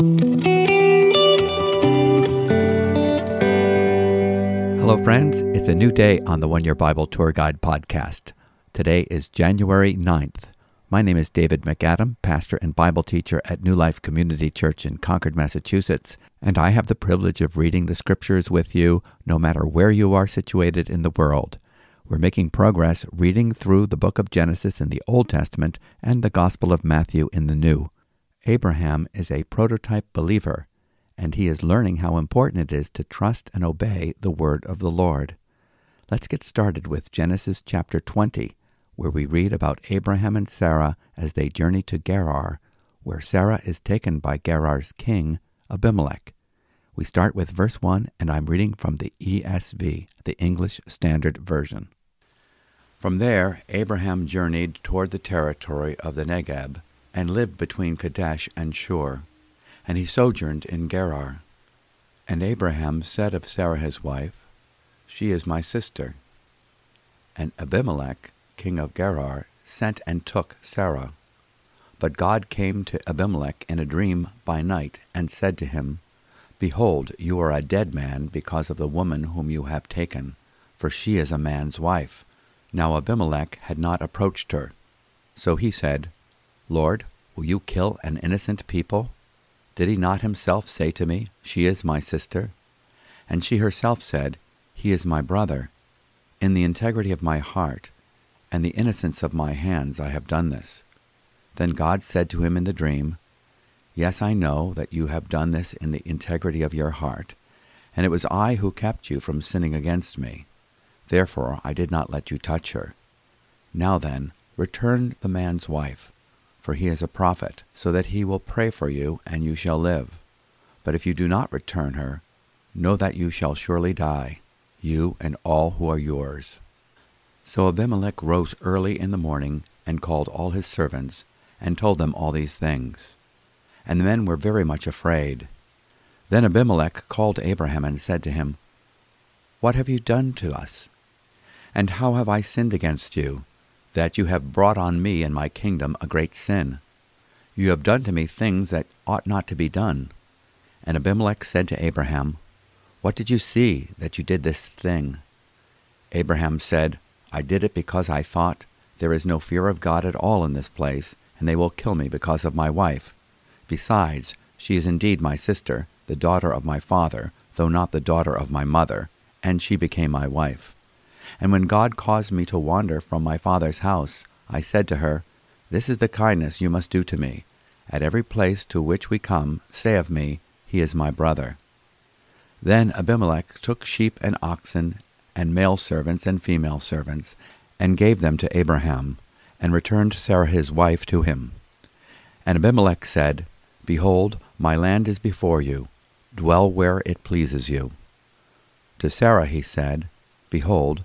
Hello, friends. It's a new day on the One Year Bible Tour Guide podcast. Today is January 9th. My name is David MacAdam, pastor and Bible teacher at New Life Community Church in Concord, Massachusetts, and I have the privilege of reading the scriptures with you no matter where you are situated in the world. We're making progress reading through the book of Genesis in the Old Testament and the Gospel of Matthew in the New. Abraham is a prototype believer, and he is learning how important it is to trust and obey the word of the Lord. Let's get started with Genesis chapter 20 where we read about Abraham and Sarah as they journey to Gerar, where Sarah is taken by Gerar's king, Abimelech. We start with verse 1, and I'm reading from the ESV, the English Standard Version. From there, Abraham journeyed toward the territory of the Negeb, and lived between Kadesh and Shur, and he sojourned in Gerar. And Abraham said of Sarah his wife, She is my sister. And Abimelech king of Gerar, sent and took Sarah. But God came to Abimelech in a dream by night, and said to him, Behold, you are a dead man because of the woman whom you have taken, for she is a man's wife. Now Abimelech had not approached her. So he said, Lord, will you kill an innocent people? Did he not himself say to me, She is my sister? And she herself said, He is my brother. In the integrity of my heart, and the innocence of my hands I have done this. Then God said to him in the dream, Yes, I know that you have done this in the integrity of your heart, and it was I who kept you from sinning against me. Therefore I did not let you touch her. Now then, return the man's wife, for he is a prophet, so that he will pray for you, and you shall live. But if you do not return her, know that you shall surely die, you and all who are yours. So Abimelech rose early in the morning and called all his servants and told them all these things. And the men were very much afraid. Then Abimelech called Abraham and said to him, What have you done to us? And how have I sinned against you, that you have brought on me and my kingdom a great sin? You have done to me things that ought not to be done. And Abimelech said to Abraham, What did you see that you did this thing? Abraham said, I did it because I thought, There is no fear of God at all in this place, and they will kill me because of my wife. Besides, she is indeed my sister, the daughter of my father, though not the daughter of my mother, and she became my wife. And when God caused me to wander from my father's house, I said to her, This is the kindness you must do to me. At every place to which we come, say of me, He is my brother. Then Abimelech took sheep and oxen and male servants and female servants, and gave them to Abraham, and returned Sarah his wife to him. And Abimelech said, Behold, my land is before you, dwell where it pleases you. To Sarah he said, Behold,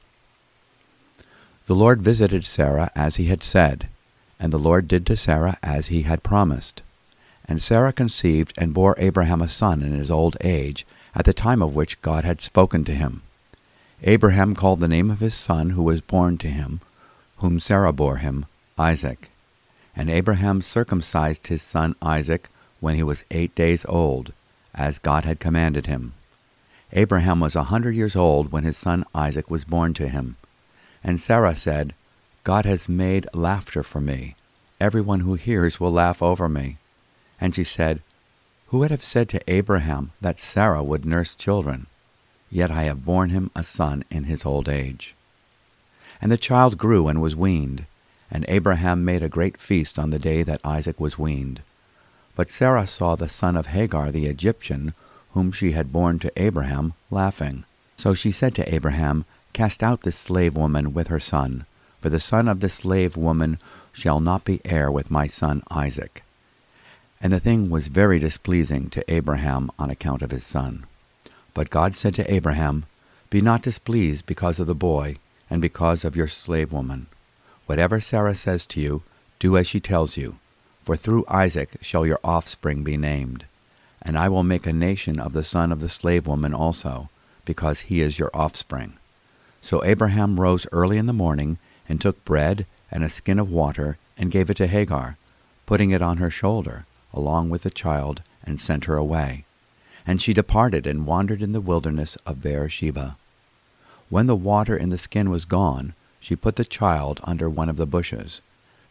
The Lord visited Sarah as he had said, and the Lord did to Sarah as he had promised. And Sarah conceived and bore Abraham a son in his old age, at the time of which God had spoken to him. Abraham called the name of his son who was born to him, whom Sarah bore him, Isaac. And Abraham circumcised his son Isaac when he was eight days old, as God had commanded him. Abraham was a hundred years old when his son Isaac was born to him. And Sarah said, God has made laughter for me. Everyone who hears will laugh over me. And she said, Who would have said to Abraham that Sarah would nurse children? yet I have borne him a son in his old age. And the child grew and was weaned, and Abraham made a great feast on the day that Isaac was weaned. But Sarah saw the son of Hagar the Egyptian, whom she had borne to Abraham, laughing. So she said to Abraham, Cast out this slave woman with her son, for the son of the slave woman shall not be heir with my son Isaac. And the thing was very displeasing to Abraham on account of his son. But God said to Abraham, Be not displeased because of the boy, and because of your slave woman. Whatever Sarah says to you, do as she tells you, for through Isaac shall your offspring be named. And I will make a nation of the son of the slave woman also, because he is your offspring. So Abraham rose early in the morning, and took bread and a skin of water, and gave it to Hagar, putting it on her shoulder, along with the child, and sent her away. And she departed and wandered in the wilderness of Beersheba. When the water in the skin was gone, she put the child under one of the bushes.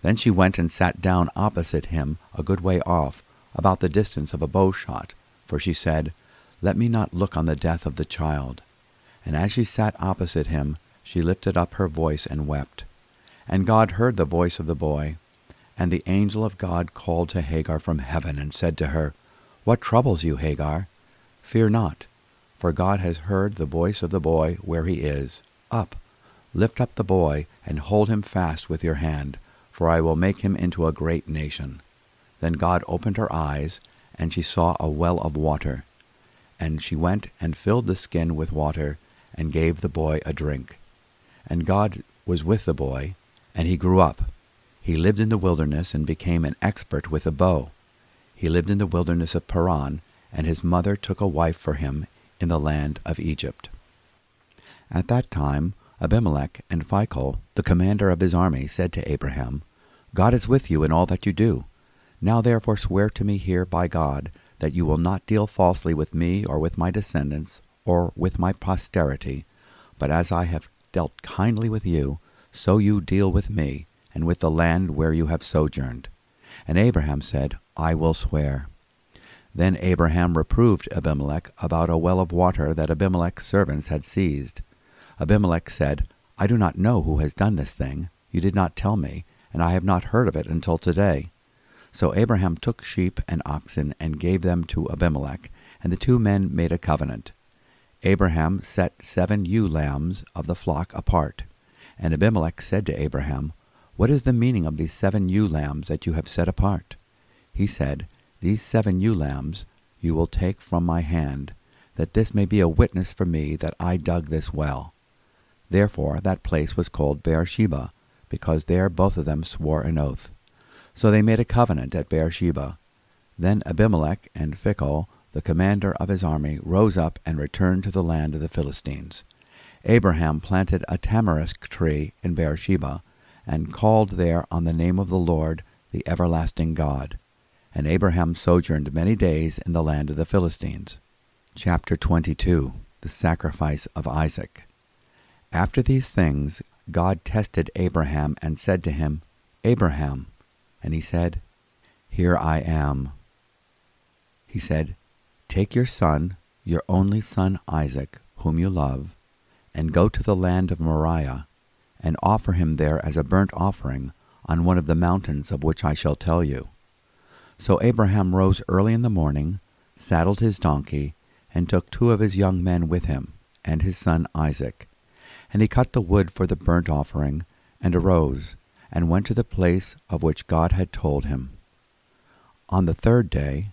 Then she went and sat down opposite him a good way off, about the distance of a bow shot, for she said, Let me not look on the death of the child. And as she sat opposite him, she lifted up her voice and wept. And God heard the voice of the boy. And the angel of God called to Hagar from heaven and said to her, What troubles you, Hagar? Fear not, for God has heard the voice of the boy where he is. Up, lift up the boy, and hold him fast with your hand, for I will make him into a great nation. Then God opened her eyes, and she saw a well of water. And she went and filled the skin with water, and gave the boy a drink. And God was with the boy, and he grew up. He lived in the wilderness and became an expert with a bow. He lived in the wilderness of Paran, and his mother took a wife for him in the land of Egypt. At that time Abimelech and Phicol, the commander of his army, said to Abraham, God is with you in all that you do. Now therefore swear to me here by God that you will not deal falsely with me or with my descendants or with my posterity, but as I have dealt kindly with you, so you deal with me and with the land where you have sojourned. And Abraham said, I will swear. Then Abraham reproved Abimelech about a well of water that Abimelech's servants had seized. Abimelech said, I do not know who has done this thing. You did not tell me, and I have not heard of it until today. So Abraham took sheep and oxen and gave them to Abimelech, and the two men made a covenant. Abraham set seven ewe lambs of the flock apart. And Abimelech said to Abraham, What is the meaning of these seven ewe lambs that you have set apart? He said, These seven ewe lambs you will take from my hand, that this may be a witness for me that I dug this well. Therefore that place was called Beersheba, because there both of them swore an oath. So they made a covenant at Beersheba. Then Abimelech and Phicol, the commander of his army, rose up and returned to the land of the Philistines. Abraham planted a tamarisk tree in Beersheba, and called there on the name of the Lord, the everlasting God. And Abraham sojourned many days in the land of the Philistines. Chapter 22 The Sacrifice of Isaac. After these things, God tested Abraham and said to him, Abraham. And he said, Here I am. He said, Take your son, your only son Isaac, whom you love, and go to the land of Moriah, and offer him there as a burnt offering on one of the mountains of which I shall tell you. So Abraham rose early in the morning, saddled his donkey, and took two of his young men with him, and his son Isaac. And he cut the wood for the burnt offering, and arose, and went to the place of which God had told him. On the third day,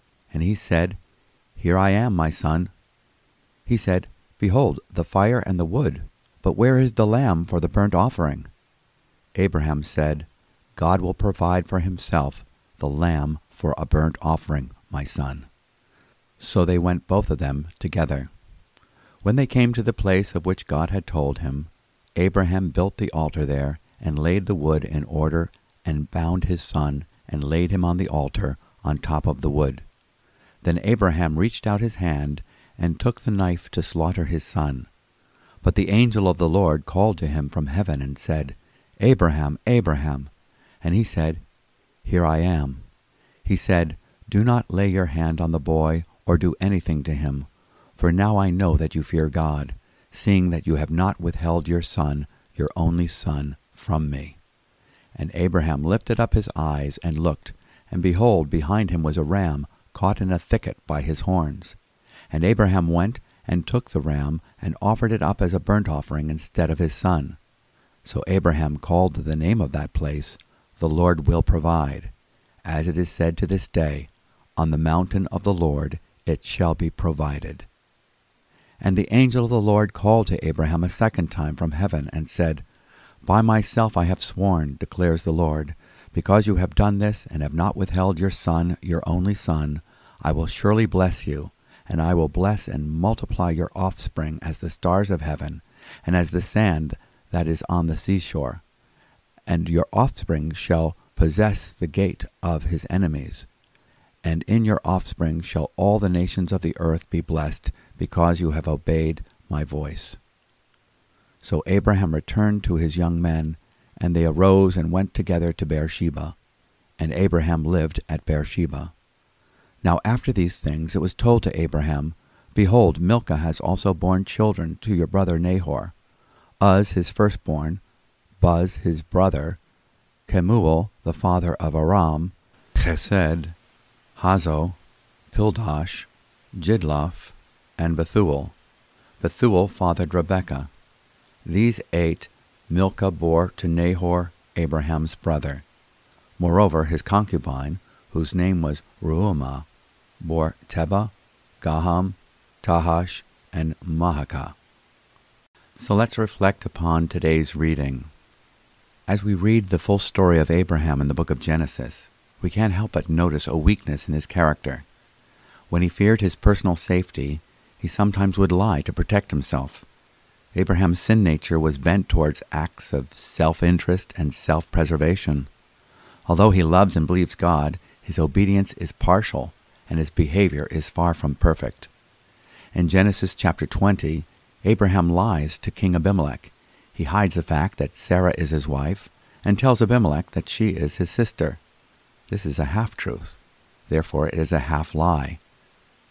And he said, Here I am, my son. He said, Behold, the fire and the wood, but where is the lamb for the burnt offering? Abraham said, God will provide for himself the lamb for a burnt offering my son. So they went both of them together. When they came to the place of which God had told him, Abraham built the altar there, and laid the wood in order, and bound his son, and laid him on the altar on top of the wood. Then Abraham reached out his hand, and took the knife to slaughter his son. But the angel of the Lord called to him from heaven, and said, Abraham, Abraham. And he said, Here I am. He said, do not lay your hand on the boy or do anything to him, For now I know that you fear God, seeing that you have not withheld your son, your only son, from me. And Abraham lifted up his eyes and looked, and behold, behind him was a ram caught in a thicket by his horns. And Abraham went and took the ram and offered it up as a burnt offering instead of his son. So Abraham called the name of that place, The Lord will provide. As it is said to this day, On the mountain of the Lord it shall be provided. And the angel of the Lord called to Abraham a second time from heaven, and said, By myself I have sworn, declares the Lord, because you have done this, and have not withheld your son, your only son, I will surely bless you, and I will bless and multiply your offspring as the stars of heaven, and as the sand that is on the seashore. And your offspring shall possess the gate of his enemies. And in your offspring shall all the nations of the earth be blessed, because you have obeyed my voice. So Abraham returned to his young men, and they arose and went together to Beersheba. And Abraham lived at Beersheba. Now after these things it was told to Abraham, Behold, Milcah has also borne children to your brother Nahor. Uz his firstborn, Buz his brother, Kemuel the father of Aram, Chesed, Hazo, Pildash, Jidlaph, and Bethuel. Bethuel fathered Rebekah. These eight Milcah bore to Nahor, Abraham's brother. Moreover, his concubine, whose name was Reumah, bore Tebah, Gaham, Tahash, and Maacah. So let's reflect upon today's reading. As we read the full story of Abraham in the book of Genesis, we can't help but notice a weakness in his character. When he feared his personal safety, he sometimes would lie to protect himself. Abraham's sin nature was bent towards acts of self-interest and self-preservation. Although he loves and believes God, his obedience is partial and his behavior is far from perfect. In Genesis chapter 20, Abraham lies to King Abimelech. He hides the fact that Sarah is his wife and tells Abimelech that she is his sister. This is a half-truth. Therefore, it is a half-lie.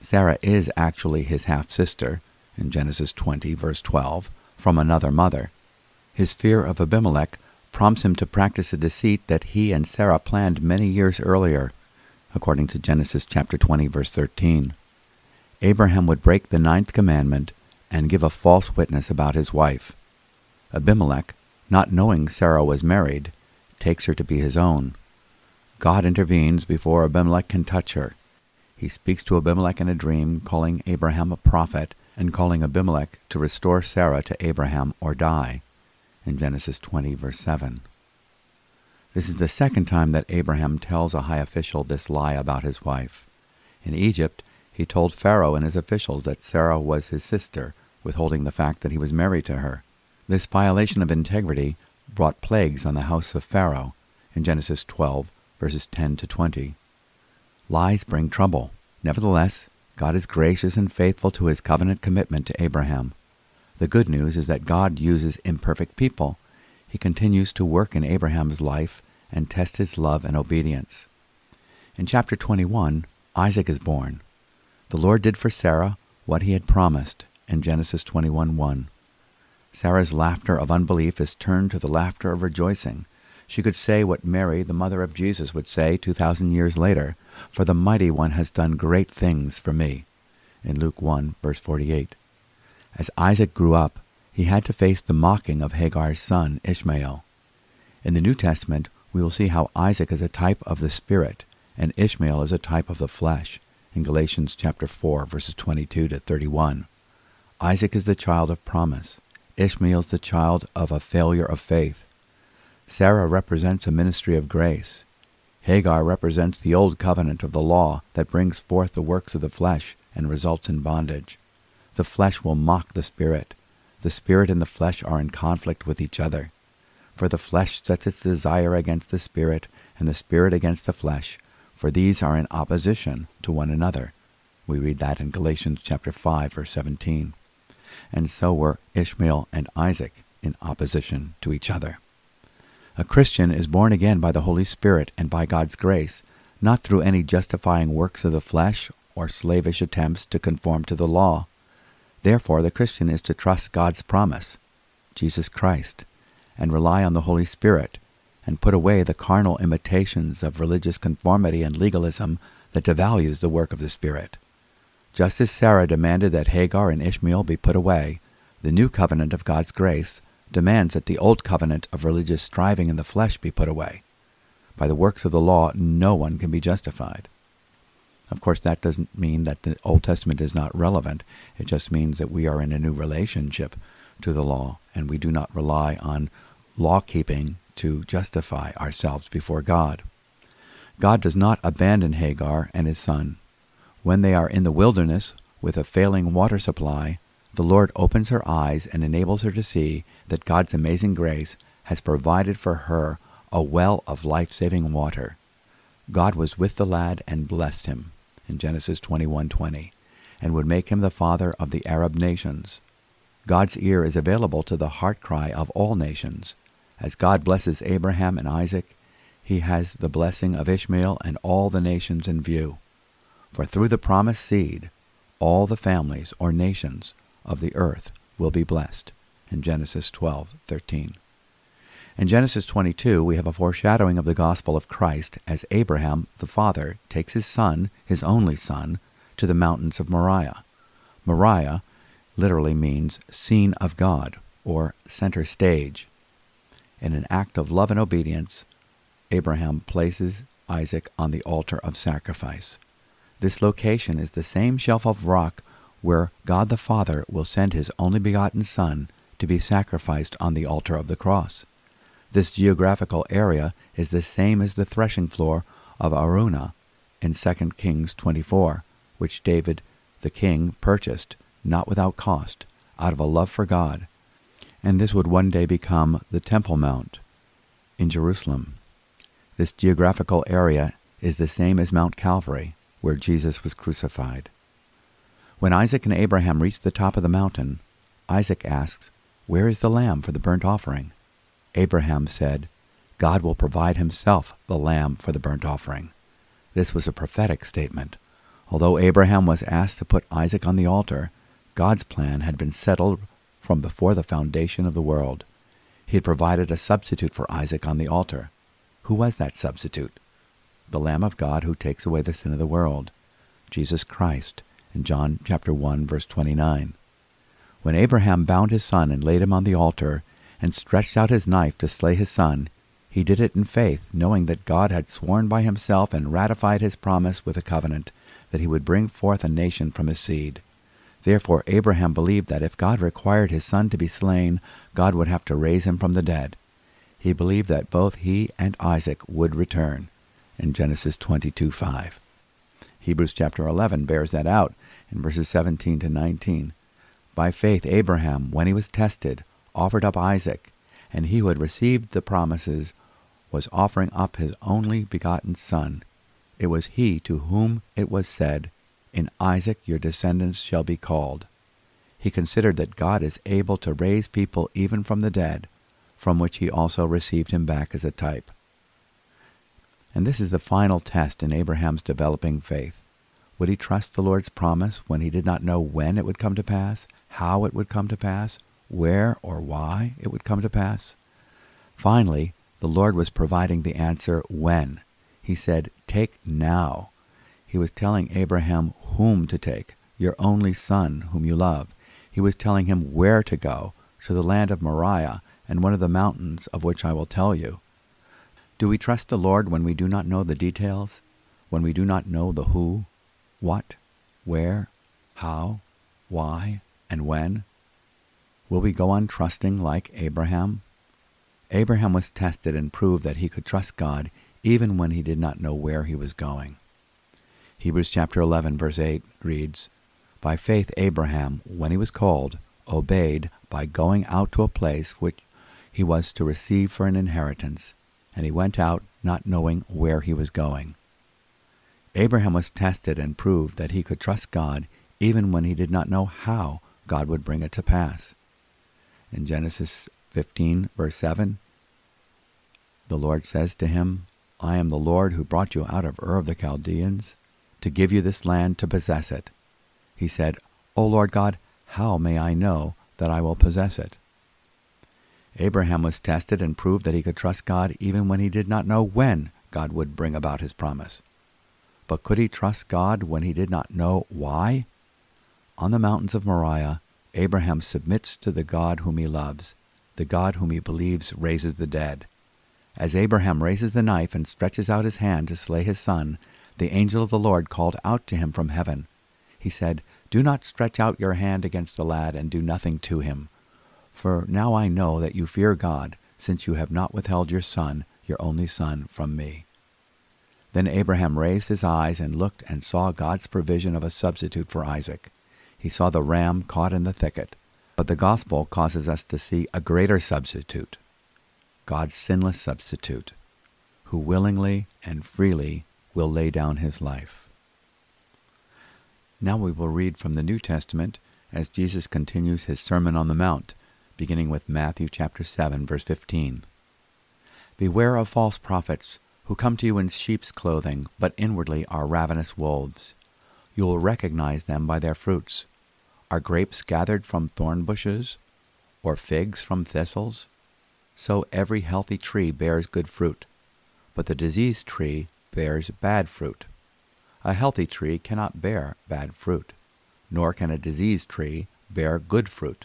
Sarah is actually his half-sister, in Genesis 20, verse 12, from another mother. His fear of Abimelech prompts him to practice a deceit that he and Sarah planned many years earlier, according to Genesis chapter 20, verse 13. Abraham would break the ninth commandment and give a false witness about his wife. Abimelech, not knowing Sarah was married, takes her to be his own. God intervenes before Abimelech can touch her. He speaks to Abimelech in a dream, calling Abraham a prophet, and calling Abimelech to restore Sarah to Abraham or die, in Genesis 20, verse 7. This is the second time that Abraham tells a high official this lie about his wife. In Egypt, he told Pharaoh and his officials that Sarah was his sister, withholding the fact that he was married to her. This violation of integrity brought plagues on the house of Pharaoh in Genesis 12, verses 10 to 20. Lies bring trouble. Nevertheless, God is gracious and faithful to his covenant commitment to Abraham. The good news is that God uses imperfect people. He continues to work in Abraham's life and test his love and obedience. In chapter 21, Isaac is born. The Lord did for Sarah what he had promised in Genesis 21:1. Sarah's laughter of unbelief is turned to the laughter of rejoicing. She could say what Mary, the mother of Jesus, would say 2,000 years later, For the Mighty One has done great things for me, in Luke 1, verse 48. As Isaac grew up, he had to face the mocking of Hagar's son, Ishmael. In the New Testament, we will see how Isaac is a type of the Spirit, and Ishmael is a type of the flesh, in Galatians chapter 4, verses 22 to 31. Isaac is the child of promise. Ishmael is the child of a failure of faith. Sarah represents a ministry of grace. Hagar represents the old covenant of the law that brings forth the works of the flesh and results in bondage. The flesh will mock the spirit. The spirit and the flesh are in conflict with each other. For the flesh sets its desire against the spirit, and the spirit against the flesh, for these are in opposition to one another. We read that in Galatians chapter 5, verse 17 and so were Ishmael and Isaac in opposition to each other. A Christian is born again by the Holy Spirit and by God's grace, not through any justifying works of the flesh or slavish attempts to conform to the law. Therefore, the Christian is to trust God's promise, Jesus Christ, and rely on the Holy Spirit, and put away the carnal imitations of religious conformity and legalism that devalues the work of the Spirit. Just as Sarah demanded that Hagar and Ishmael be put away, the new covenant of God's grace demands that the old covenant of religious striving in the flesh be put away. By the works of the law, no one can be justified. Of course, that doesn't mean that the Old Testament is not relevant. It just means that we are in a new relationship to the law, and we do not rely on law keeping to justify ourselves before God. God does not abandon Hagar and his son. When they are in the wilderness with a failing water supply, the Lord opens her eyes and enables her to see that God's amazing grace has provided for her a well of life-saving water. God was with the lad and blessed him in Genesis 21:20 and would make him the father of the Arab nations. God's ear is available to the heart cry of all nations. As God blesses Abraham and Isaac, he has the blessing of Ishmael and all the nations in view. For through the promised seed, all the families or nations of the earth will be blessed. In Genesis 12:13. In Genesis 22, we have a foreshadowing of the gospel of Christ as Abraham, the father, takes his son, his only son, to the mountains of Moriah. Moriah literally means scene of God, or center stage. In an act of love and obedience, Abraham places Isaac on the altar of sacrifice. This location is the same shelf of rock where God the Father will send his only begotten Son to be sacrificed on the altar of the cross. This geographical area is the same as the threshing floor of Araunah in 2 Kings 24, which David the king purchased, not without cost, out of a love for God, and this would one day become the Temple Mount in Jerusalem. This geographical area is the same as Mount Calvary, where Jesus was crucified. When Isaac and Abraham reach the top of the mountain, Isaac asks, Where is the lamb for the burnt offering? Abraham said, God will provide himself the lamb for the burnt offering. This was a prophetic statement. Although Abraham was asked to put Isaac on the altar, God's plan had been settled from before the foundation of the world. He had provided a substitute for Isaac on the altar. Who was that substitute? The Lamb of God who takes away the sin of the world, Jesus Christ, in John chapter 1 verse 29. When Abraham bound his son and laid him on the altar, and stretched out his knife to slay his son, he did it in faith, knowing that God had sworn by himself and ratified his promise with a covenant, that he would bring forth a nation from his seed. Therefore Abraham believed that if God required his son to be slain, God would have to raise him from the dead. He believed that both he and Isaac would return, in Genesis 22:5. Hebrews chapter 11 bears that out in verses 17 to 19. By faith Abraham, when he was tested, offered up Isaac, and he who had received the promises was offering up his only begotten son. It was he to whom it was said, In Isaac your descendants shall be called. He considered that God is able to raise people even from the dead, from which he also received him back as a type. And this is the final test in Abraham's developing faith. Would he trust the Lord's promise when he did not know when it would come to pass, how it would come to pass, where or why it would come to pass? Finally, the Lord was providing the answer when. He said, Take now. He was telling Abraham whom to take, your only son whom you love. He was telling him where to go, to the land of Moriah and one of the mountains of which I will tell you. Do we trust the Lord when we do not know the details? When we do not know the who, what, where, how, why, and when? Will we go on trusting like Abraham? Abraham was tested and proved that he could trust God even when he did not know where he was going. Hebrews chapter 11 verse 8 reads, By faith Abraham, when he was called, obeyed by going out to a place which he was to receive for an inheritance, and he went out not knowing where he was going. Abraham was tested and proved that he could trust God even when he did not know how God would bring it to pass in Genesis 15, verse 7, the Lord says to him, I am the Lord who brought you out of Ur of the Chaldeans to give you this land to possess it. He said, O Lord God, how may I know that I will possess it? Abraham was tested and proved that he could trust God even when he did not know when God would bring about his promise. But could he trust God when he did not know why? On the mountains of Moriah, Abraham submits to the God whom he loves, the God whom he believes raises the dead. As Abraham raises the knife and stretches out his hand to slay his son, the angel of the Lord called out to him from heaven. He said, Do not stretch out your hand against the lad and do nothing to him. For now I know that you fear God, since you have not withheld your son, your only son, from me. Then Abraham raised his eyes and looked and saw God's provision of a substitute for Isaac. He saw the ram caught in the thicket. But the gospel causes us to see a greater substitute, God's sinless substitute, who willingly and freely will lay down his life. Now we will read from the New Testament as Jesus continues his Sermon on the Mount, beginning with Matthew chapter 7 verse 15. Beware of false prophets who come to you in sheep's clothing, but inwardly are ravenous wolves. You will recognize them by their fruits. Are grapes gathered from thorn bushes, or figs from thistles? So every healthy tree bears good fruit, but the diseased tree bears bad fruit. A healthy tree cannot bear bad fruit, nor can a diseased tree bear good fruit.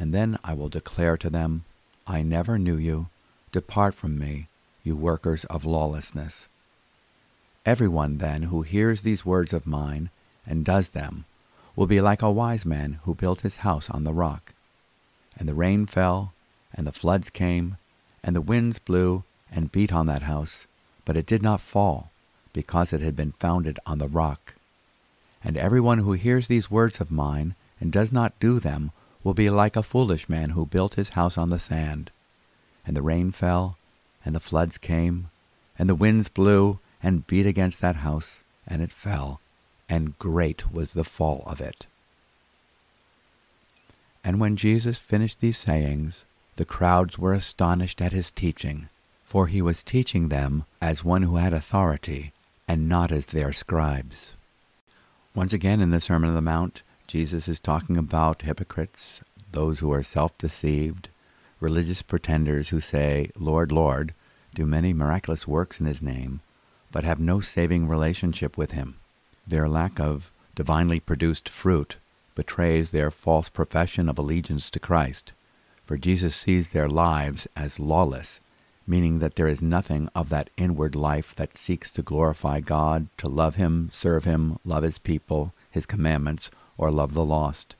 And then I will declare to them, I never knew you. Depart from me, you workers of lawlessness. Everyone, then, who hears these words of mine and does them will be like a wise man who built his house on the rock. And the rain fell, and the floods came, and the winds blew and beat on that house, but it did not fall, because it had been founded on the rock. And everyone who hears these words of mine and does not do them will be like a foolish man who built his house on the sand. And the rain fell, and the floods came, and the winds blew and beat against that house, and it fell, and great was the fall of it. And when Jesus finished these sayings, the crowds were astonished at his teaching, for he was teaching them as one who had authority, and not as their scribes. Once again in the Sermon on the Mount, Jesus is talking about hypocrites, those who are self-deceived, religious pretenders who say, Lord, Lord, do many miraculous works in his name, but have no saving relationship with him. Their lack of divinely produced fruit betrays their false profession of allegiance to Christ, for Jesus sees their lives as lawless, meaning that there is nothing of that inward life that seeks to glorify God, to love him, serve him, love his people, his commandments, or love the lost.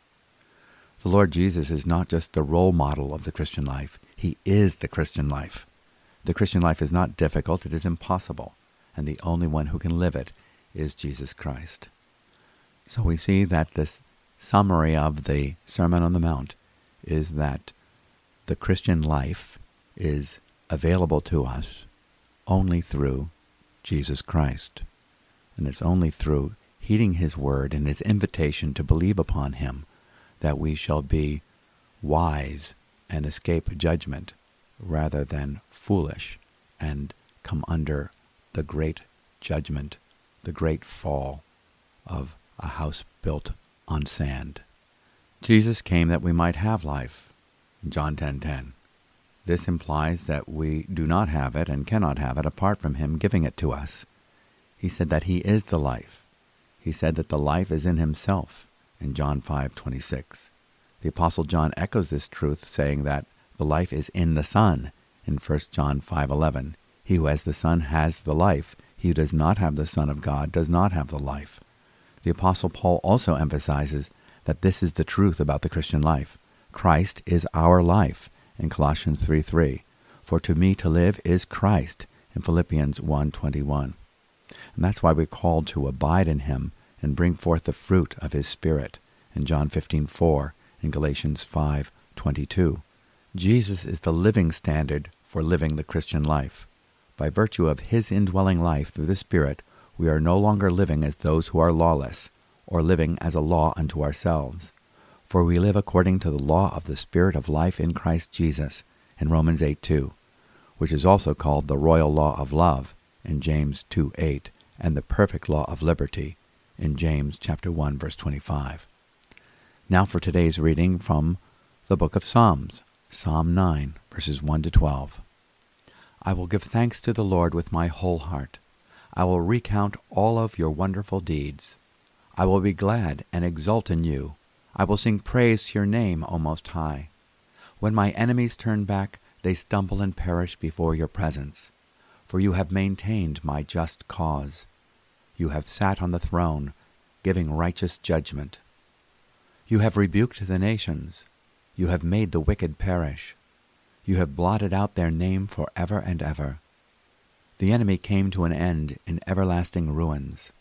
The Lord Jesus is not just the role model of the Christian life, he is the Christian life. The Christian life is not difficult, it is impossible, and the only one who can live it is Jesus Christ. So we see that this summary of the Sermon on the Mount is that the Christian life is available to us only through Jesus Christ. And it's only through heeding his word and his invitation to believe upon him that we shall be wise and escape judgment rather than foolish and come under the great judgment, the great fall of a house built on sand. Jesus came that we might have life. John 10:10. 10, 10. This implies that we do not have it and cannot have it apart from him giving it to us. He said that he is the life. He said that the life is in himself in John 5:26. The apostle John echoes this truth saying that the life is in the Son in 1 John 5:11. He who has the Son has the life. He who does not have the Son of God does not have the life. The apostle Paul also emphasizes that this is the truth about the Christian life. Christ is our life in Colossians 3:3. For to me to live is Christ in Philippians 1:21. And that's why we're called to abide in him and bring forth the fruit of his spirit in John 15:4 in Galatians 5, 22. Jesus is the living standard for living the Christian life. By virtue of his indwelling life through the Spirit, we are no longer living as those who are lawless, or living as a law unto ourselves. For we live according to the law of the Spirit of life in Christ Jesus, in Romans 8 2, which is also called the royal law of love, in James 2 8, and the perfect law of liberty, in James chapter 1 verse 25. Now for today's reading from the book of Psalms, Psalm 9 verses 1 to 12. I will give thanks to the Lord with my whole heart. I will recount all of your wonderful deeds. I will be glad and exult in you. I will sing praise to your name, O Most High. When my enemies turn back, they stumble and perish before your presence. For you have maintained my just cause. You have sat on the throne, giving righteous judgment. You have rebuked the nations. You have made the wicked perish. You have blotted out their name for ever and ever. The enemy came to an end in everlasting ruins.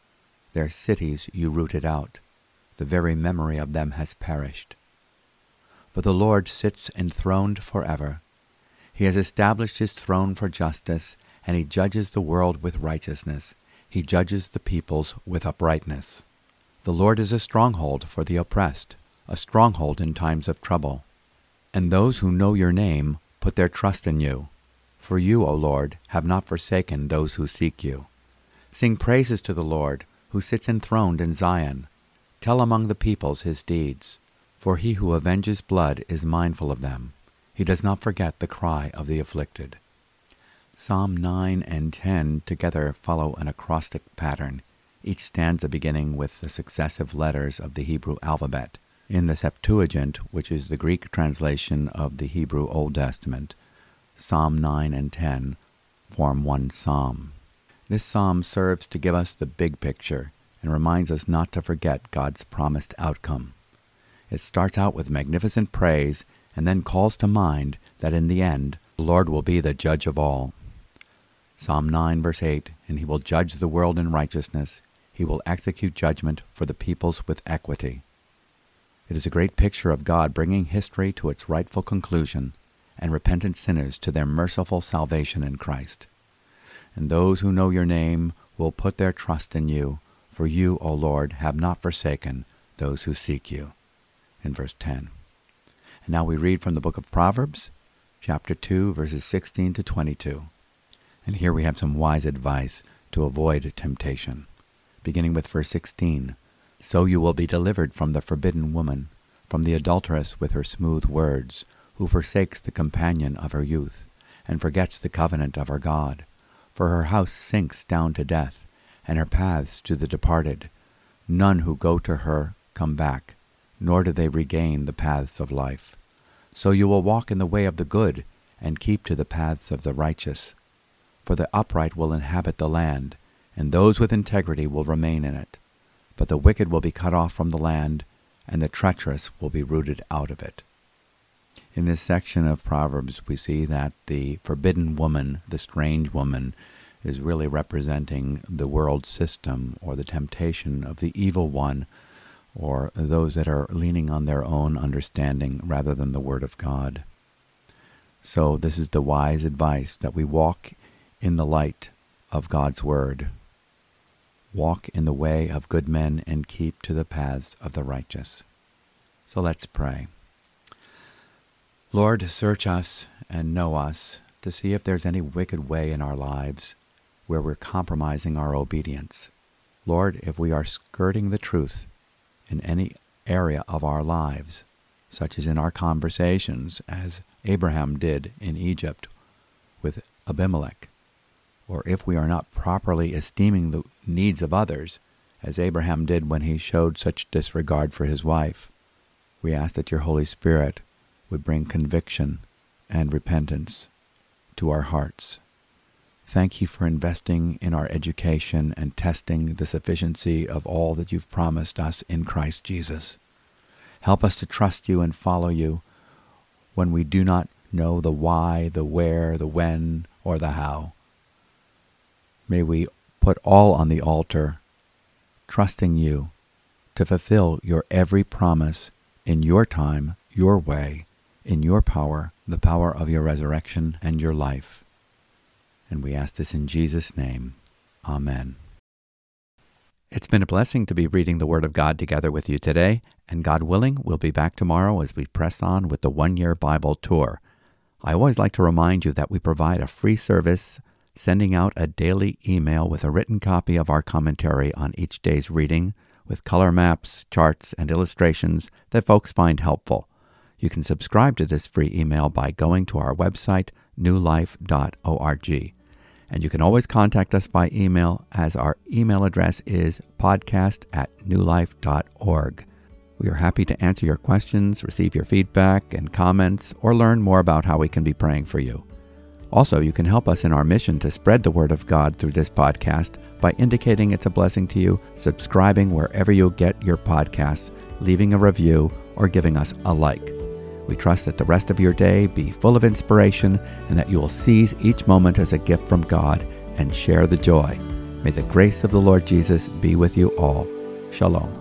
Their cities you rooted out. The very memory of them has perished. But the Lord sits enthroned forever. He has established his throne for justice, and he judges the world with righteousness. He judges the peoples with uprightness. The Lord is a stronghold for the oppressed, a stronghold in times of trouble. And those who know your name put their trust in you. For you, O Lord, have not forsaken those who seek you. Sing praises to the Lord, who sits enthroned in Zion. Tell among the peoples his deeds. For he who avenges blood is mindful of them. He does not forget the cry of the afflicted. Psalm 9 and 10 together follow an acrostic pattern, each stanza beginning with the successive letters of the Hebrew alphabet. In the Septuagint, which is the Greek translation of the Hebrew Old Testament, Psalm 9 and 10 form one psalm. This psalm serves to give us the big picture and reminds us not to forget God's promised outcome. It starts out with magnificent praise and then calls to mind that in the end the Lord will be the judge of all. Psalm 9, verse 8 And he will judge the world in righteousness, he will execute judgment for the peoples with equity. It is a great picture of God bringing history to its rightful conclusion and repentant sinners to their merciful salvation in Christ. And those who know your name will put their trust in you, for you, O Lord, have not forsaken those who seek you. In verse 10. And now we read from the book of Proverbs, chapter 2, verses 16 to 22. And here we have some wise advice to avoid temptation. Beginning with verse 16 So you will be delivered from the forbidden woman, from the adulteress with her smooth words, who forsakes the companion of her youth, and forgets the covenant of her God. For her house sinks down to death, and her paths to the departed. None who go to her come back, nor do they regain the paths of life. So you will walk in the way of the good, and keep to the paths of the righteous. For the upright will inhabit the land, and those with integrity will remain in it. But the wicked will be cut off from the land, and the treacherous will be rooted out of it. In this section of Proverbs, we see that the forbidden woman, the strange woman, is really representing the world system or the temptation of the evil one or those that are leaning on their own understanding rather than the Word of God. So, this is the wise advice that we walk in the light of God's Word. Walk in the way of good men and keep to the paths of the righteous. So let's pray. Lord, search us and know us to see if there's any wicked way in our lives where we're compromising our obedience. Lord, if we are skirting the truth in any area of our lives, such as in our conversations, as Abraham did in Egypt with Abimelech, or if we are not properly esteeming the needs of others, as Abraham did when he showed such disregard for his wife, we ask that your Holy Spirit would bring conviction and repentance to our hearts. Thank you for investing in our education and testing the sufficiency of all that you've promised us in Christ Jesus. Help us to trust you and follow you when we do not know the why, the where, the when, or the how. May we put all on the altar, trusting you to fulfill your every promise in your time, your way, in your power, the power of your resurrection and your life. And we ask this in Jesus' name. Amen. It's been a blessing to be reading the Word of God together with you today, and God willing, we'll be back tomorrow as we press on with the one year Bible tour. I always like to remind you that we provide a free service sending out a daily email with a written copy of our commentary on each day's reading with color maps, charts, and illustrations that folks find helpful. You can subscribe to this free email by going to our website, newlife.org. And you can always contact us by email, as our email address is podcast at newlife.org. We are happy to answer your questions, receive your feedback and comments, or learn more about how we can be praying for you. Also, you can help us in our mission to spread the Word of God through this podcast by indicating it's a blessing to you, subscribing wherever you get your podcasts, leaving a review, or giving us a like. We trust that the rest of your day be full of inspiration and that you will seize each moment as a gift from God and share the joy. May the grace of the Lord Jesus be with you all. Shalom.